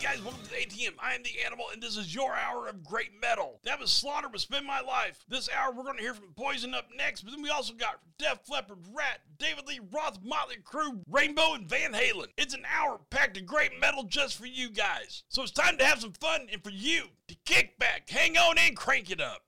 guys, welcome to the ATM. I am the animal, and this is your hour of great metal. That was Slaughter with Spend My Life. This hour, we're going to hear from Poison up next, but then we also got Def Leppard, Ratt, David Lee Roth, Motley Crue, Rainbow, and Van Halen. It's an hour packed of great metal just for you guys. So it's time to have some fun, and for you to kick back, hang on, and crank it up.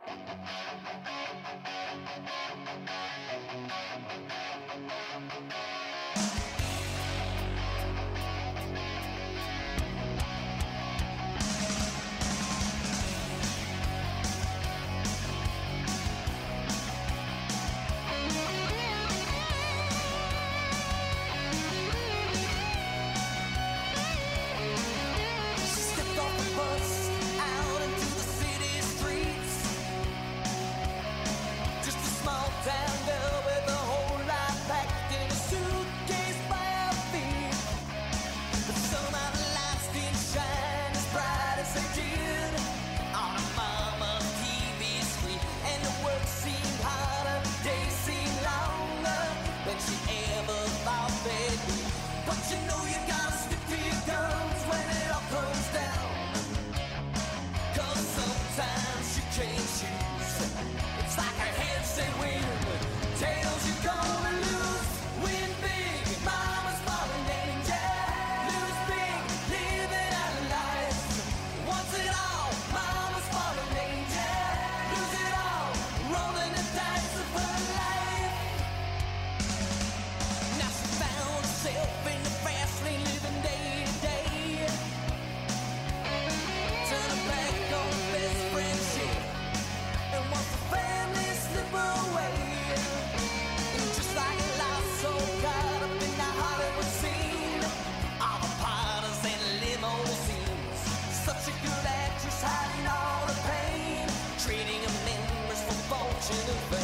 hiding all the pain, trading amendments for fortune and.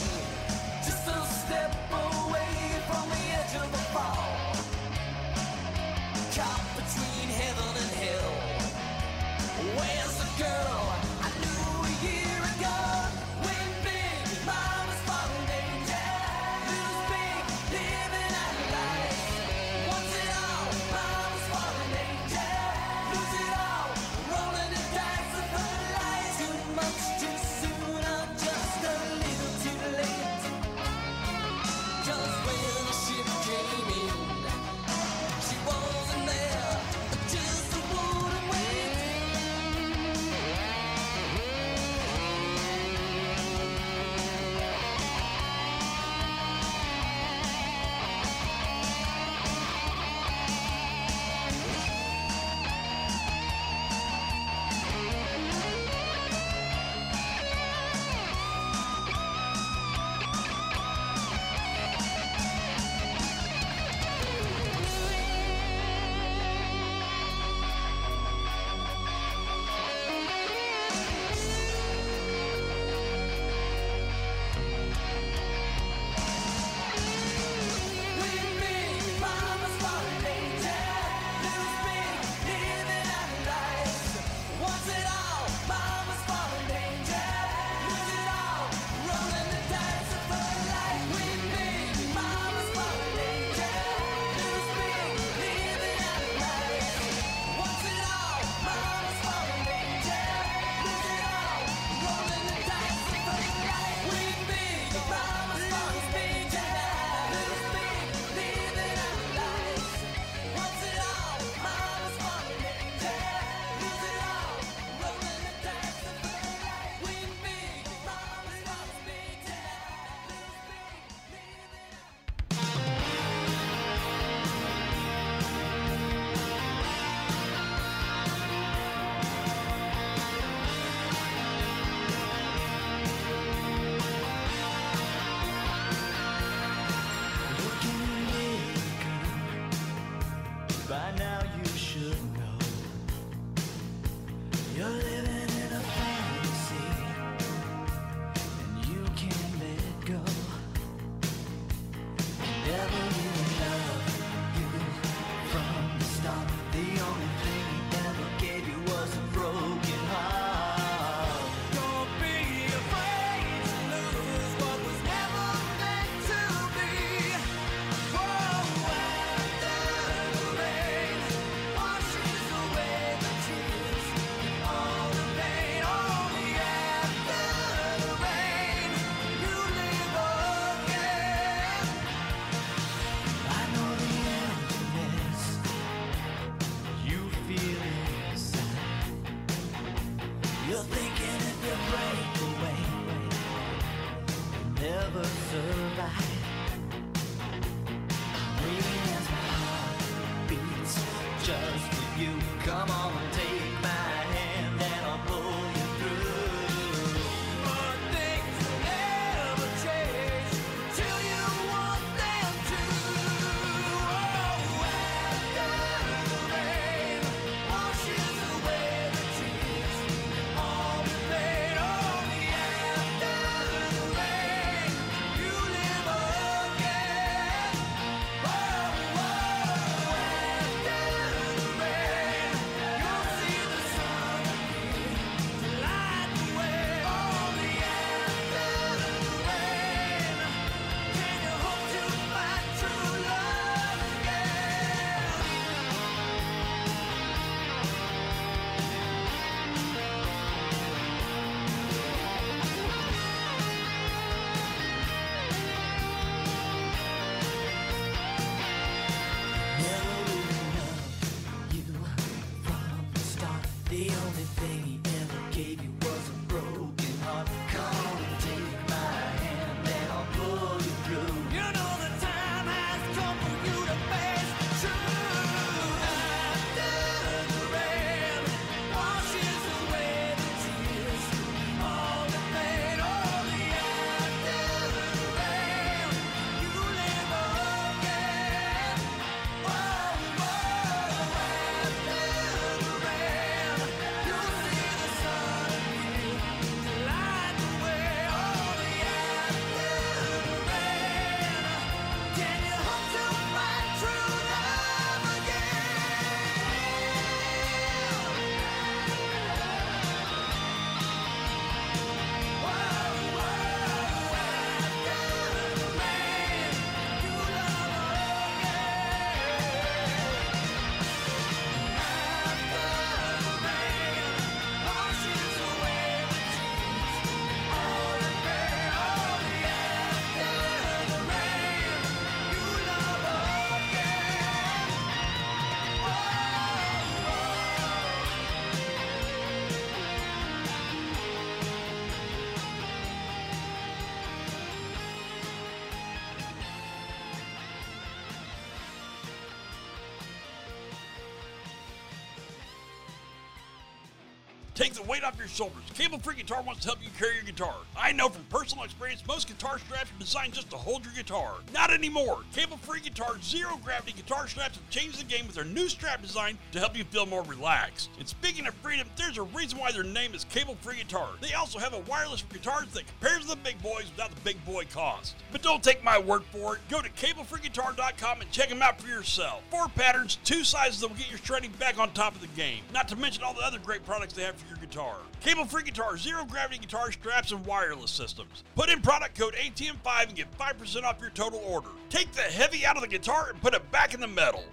Take the weight off your shoulders. Cable Free Guitar wants to help you carry your guitar. I know from personal experience, most guitar straps are designed just to hold your guitar. Not anymore. Cable Free Guitar's zero gravity guitar straps have changed the game with their new strap design to help you feel more relaxed. And speaking of freedom, there's a reason why their name is Cable Free Guitar. They also have a wireless for guitars that compares to the big boys without the big boy cost. But don't take my word for it. Go to cablefreeguitar.com and check them out for yourself. Four patterns, two sizes that will get your shredding back on top of the game. Not to mention all the other great products they have for your guitar. Cable Free Guitar, zero gravity guitar straps, and wireless systems. Put in product code ATM5 and get 5% off your total order. Take the heavy out of the guitar and put it back in the metal.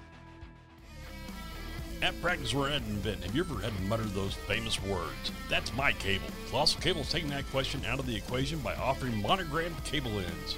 At Practice We're at Invent, have you ever had to mutter those famous words? That's my cable. Colossal Cable's taking that question out of the equation by offering monogrammed cable ends.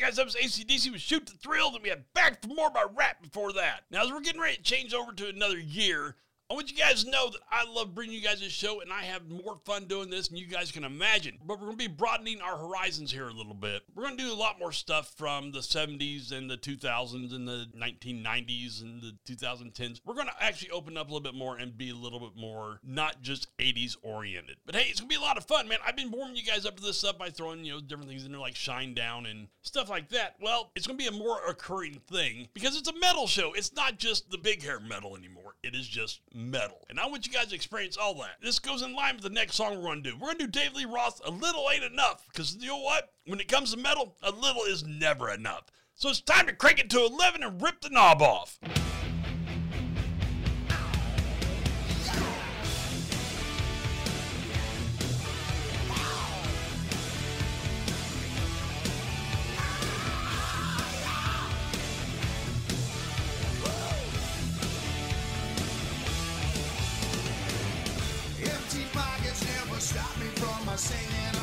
That was ACDC with Shoot to Thrill. Then we had Back for More by Ratt before that. Now, as we're getting ready to change over to another year, I want you guys to know that I love bringing you guys this show and I have more fun doing this than you guys can imagine. But we're going to be broadening our horizons here a little bit. We're going to do a lot more stuff from the 70s and the 2000s and the 1990s and the 2010s. We're going to actually open up a little bit more and be a little bit more not just 80s oriented. But hey, it's going to be a lot of fun, man. I've been warming you guys up to this stuff by throwing, you know, different things in there like Shinedown and stuff like that. Well, it's going to be a more occurring thing because it's a metal show. It's not just the big hair metal anymore. It is just metal. And I want you guys to experience all that. This goes in line with the next song we're going to do. We're going to do Dave Lee Roth, A Little Ain't Enough. Because you know what? When it comes to metal, a little is never enough. So it's time to crank it to 11 and rip the knob off. Singing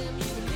the music.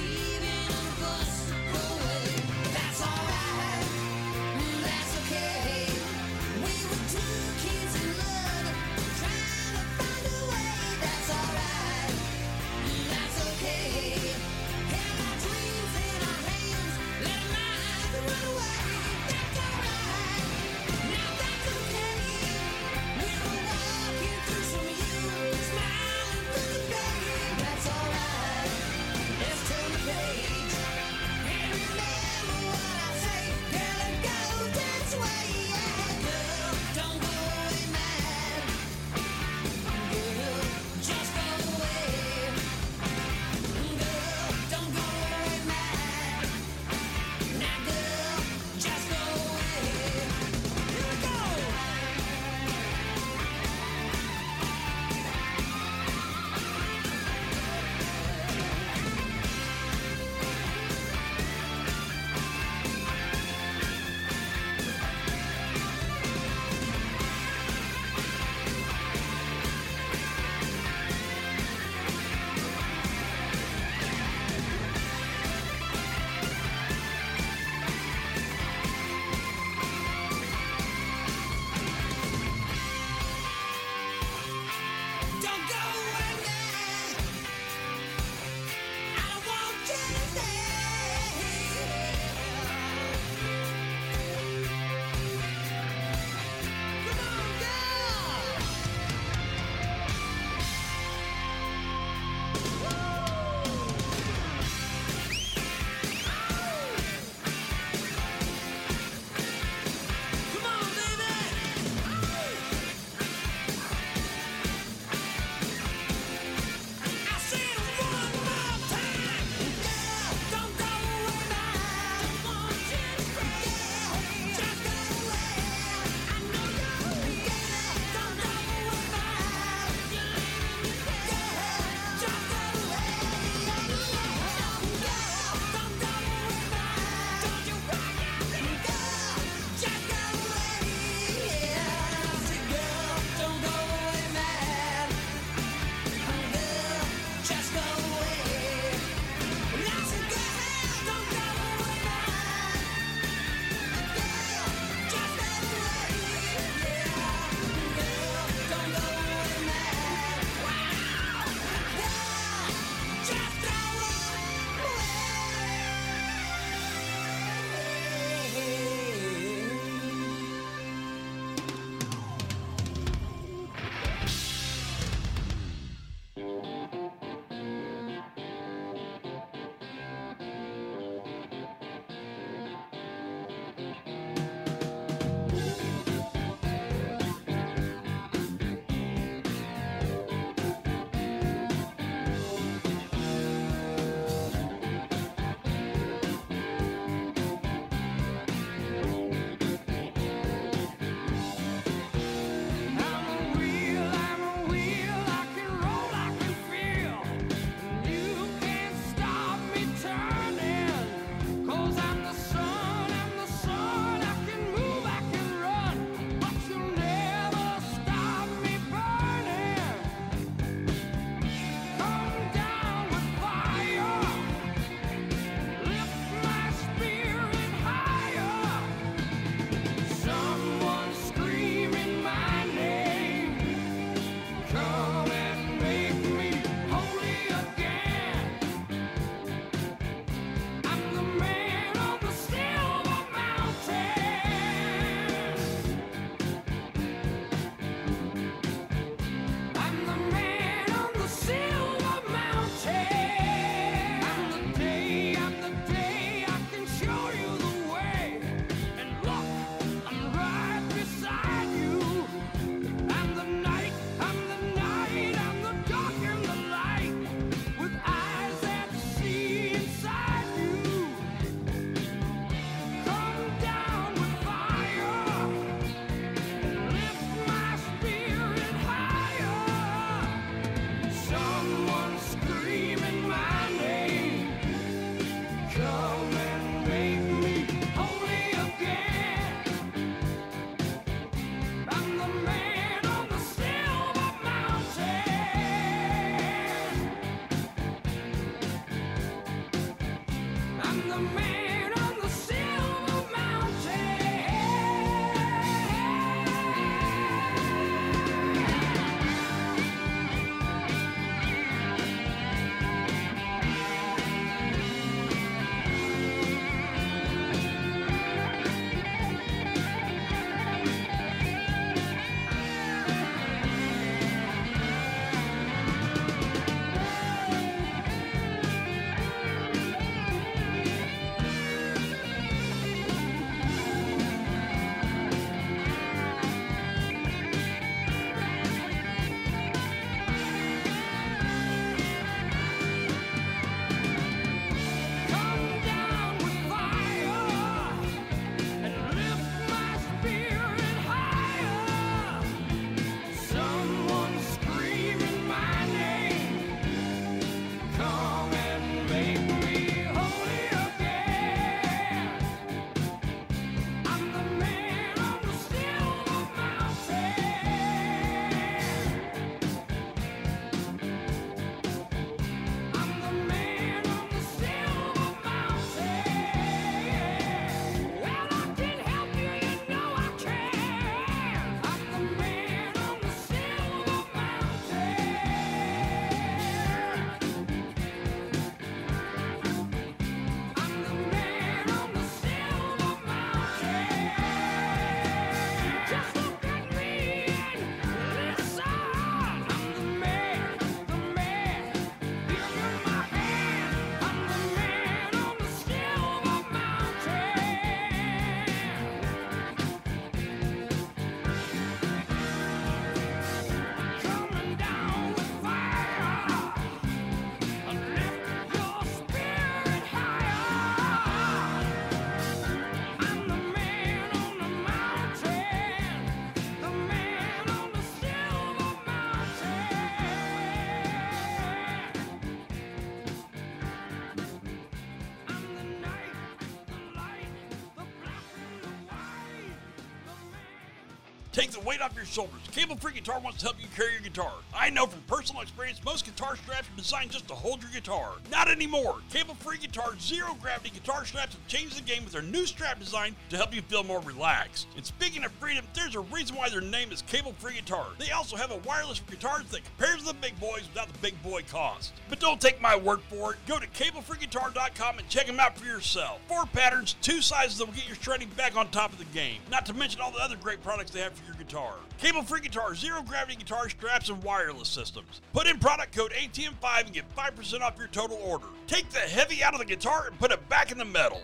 Take the weight off your shoulders. Cable Free Guitar wants to help you carry your guitar. I know from personal experience, most guitar straps are designed just to hold your guitar. Not anymore. Cable Free Guitar's zero gravity guitar straps have changed the game with their new strap design to help you feel more relaxed. And speaking of freedom, there's a reason why their name is Cable Free Guitar. They also have a wireless for guitars that compares to the big boys without the big boy cost. But don't take my word for it. Go to cablefreeguitar.com and check them out for yourself. Four patterns, two sizes that will get your shredding back on top of the game. Not to mention all the other great products they have for your guitar. Cable Free Guitar, zero gravity guitar straps, and wireless systems. Put in product code ATM5 and get 5% off your total order. Take the heavy out of the guitar and put it back in the metal.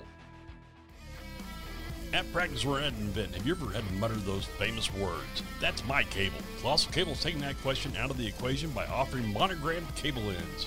At Practice We're at an event, have you ever had to mutter those famous words? That's my cable. Colossal Cable is taking that question out of the equation by offering monogrammed cable ends.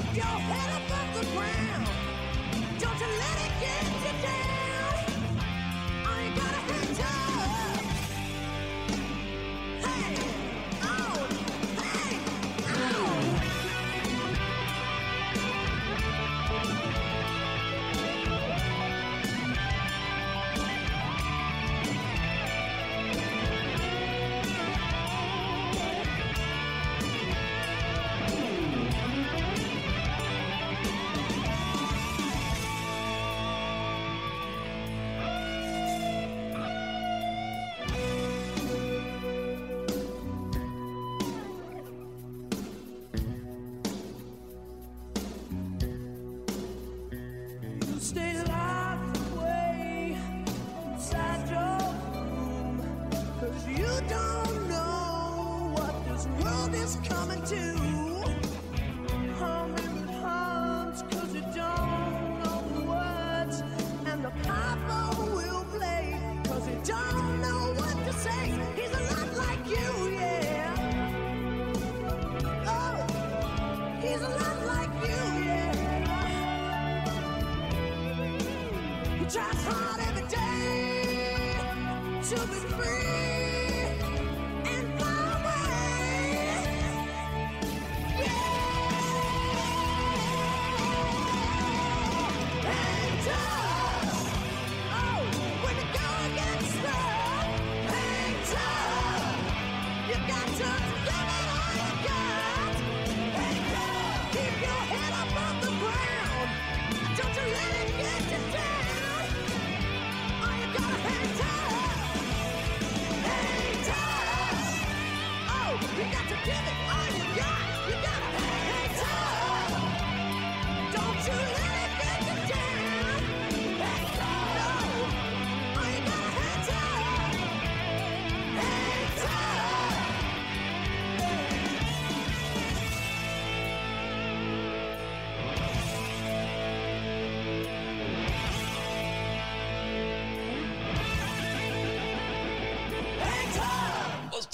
Keep your head above the ground. Don't you let it get you down. Oh, you gotta hang.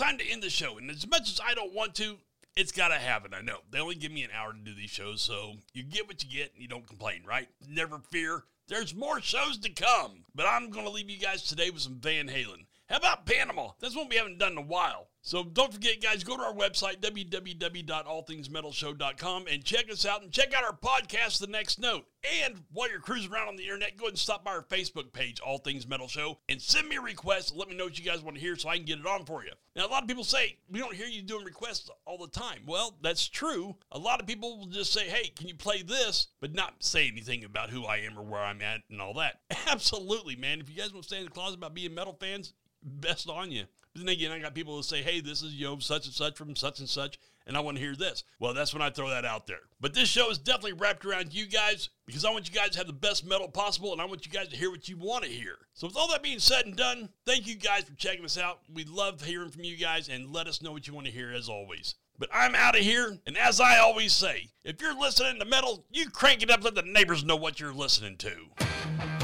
Time to end the show. And as much as I don't want to, it's got to happen. I know. They only give me an hour to do these shows, so you get what you get and you don't complain, right? Never fear. There's more shows to come. But I'm going to leave you guys today with some Van Halen. How about Panama? That's one we haven't done in a while. So don't forget, guys, go to our website, www.allthingsmetalshow.com, and check us out and check out our podcast, The Next Note. And while you're cruising around on the internet, go ahead and stop by our Facebook page, All Things Metal Show, and send me a request. Let me know what you guys want to hear so I can get it on for you. Now, a lot of people say, we don't hear you doing requests all the time. Well, that's true. A lot of people will just say, hey, can you play this? But not say anything about who I am or where I'm at and all that. Absolutely, man. If you guys want to stay in the closet about being metal fans, best on you. But then again, I got people who say, hey, this is, you such and such from such and such, and I want to hear this. Well, that's when I throw that out there. But this show is definitely wrapped around you guys because I want you guys to have the best metal possible, and I want you guys to hear what you want to hear. So with all that being said and done, thank you guys for checking us out. We love hearing from you guys, and let us know what you want to hear as always. But I'm out of here, and as I always say, if you're listening to metal, you crank it up, let the neighbors know what you're listening to.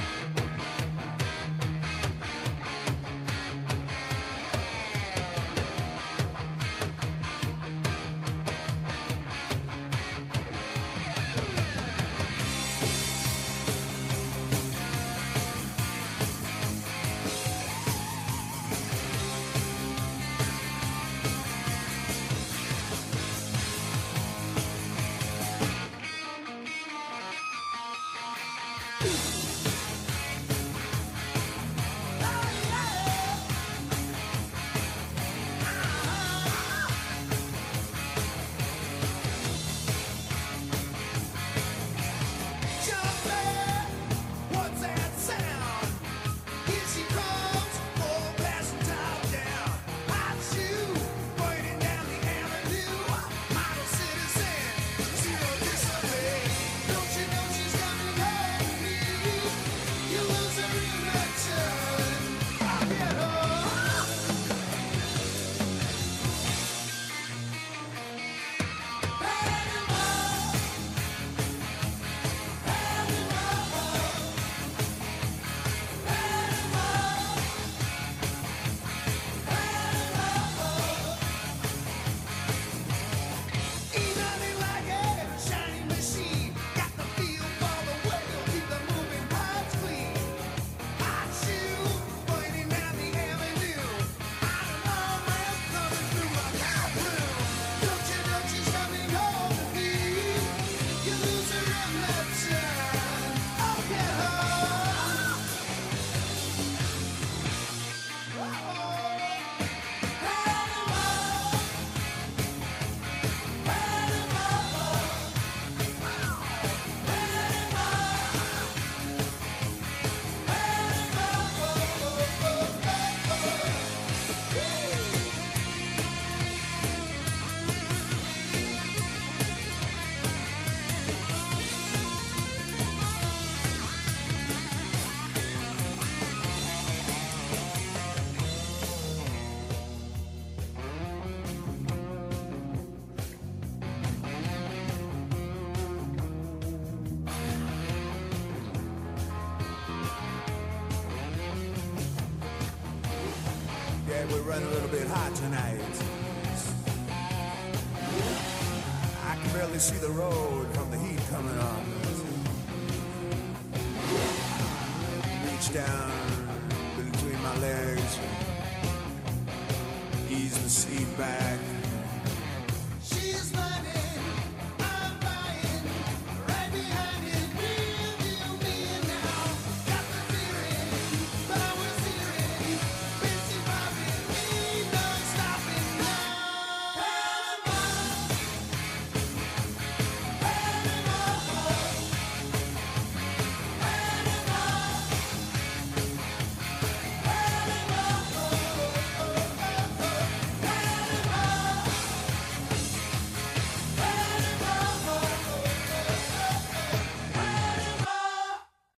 Hot tonight.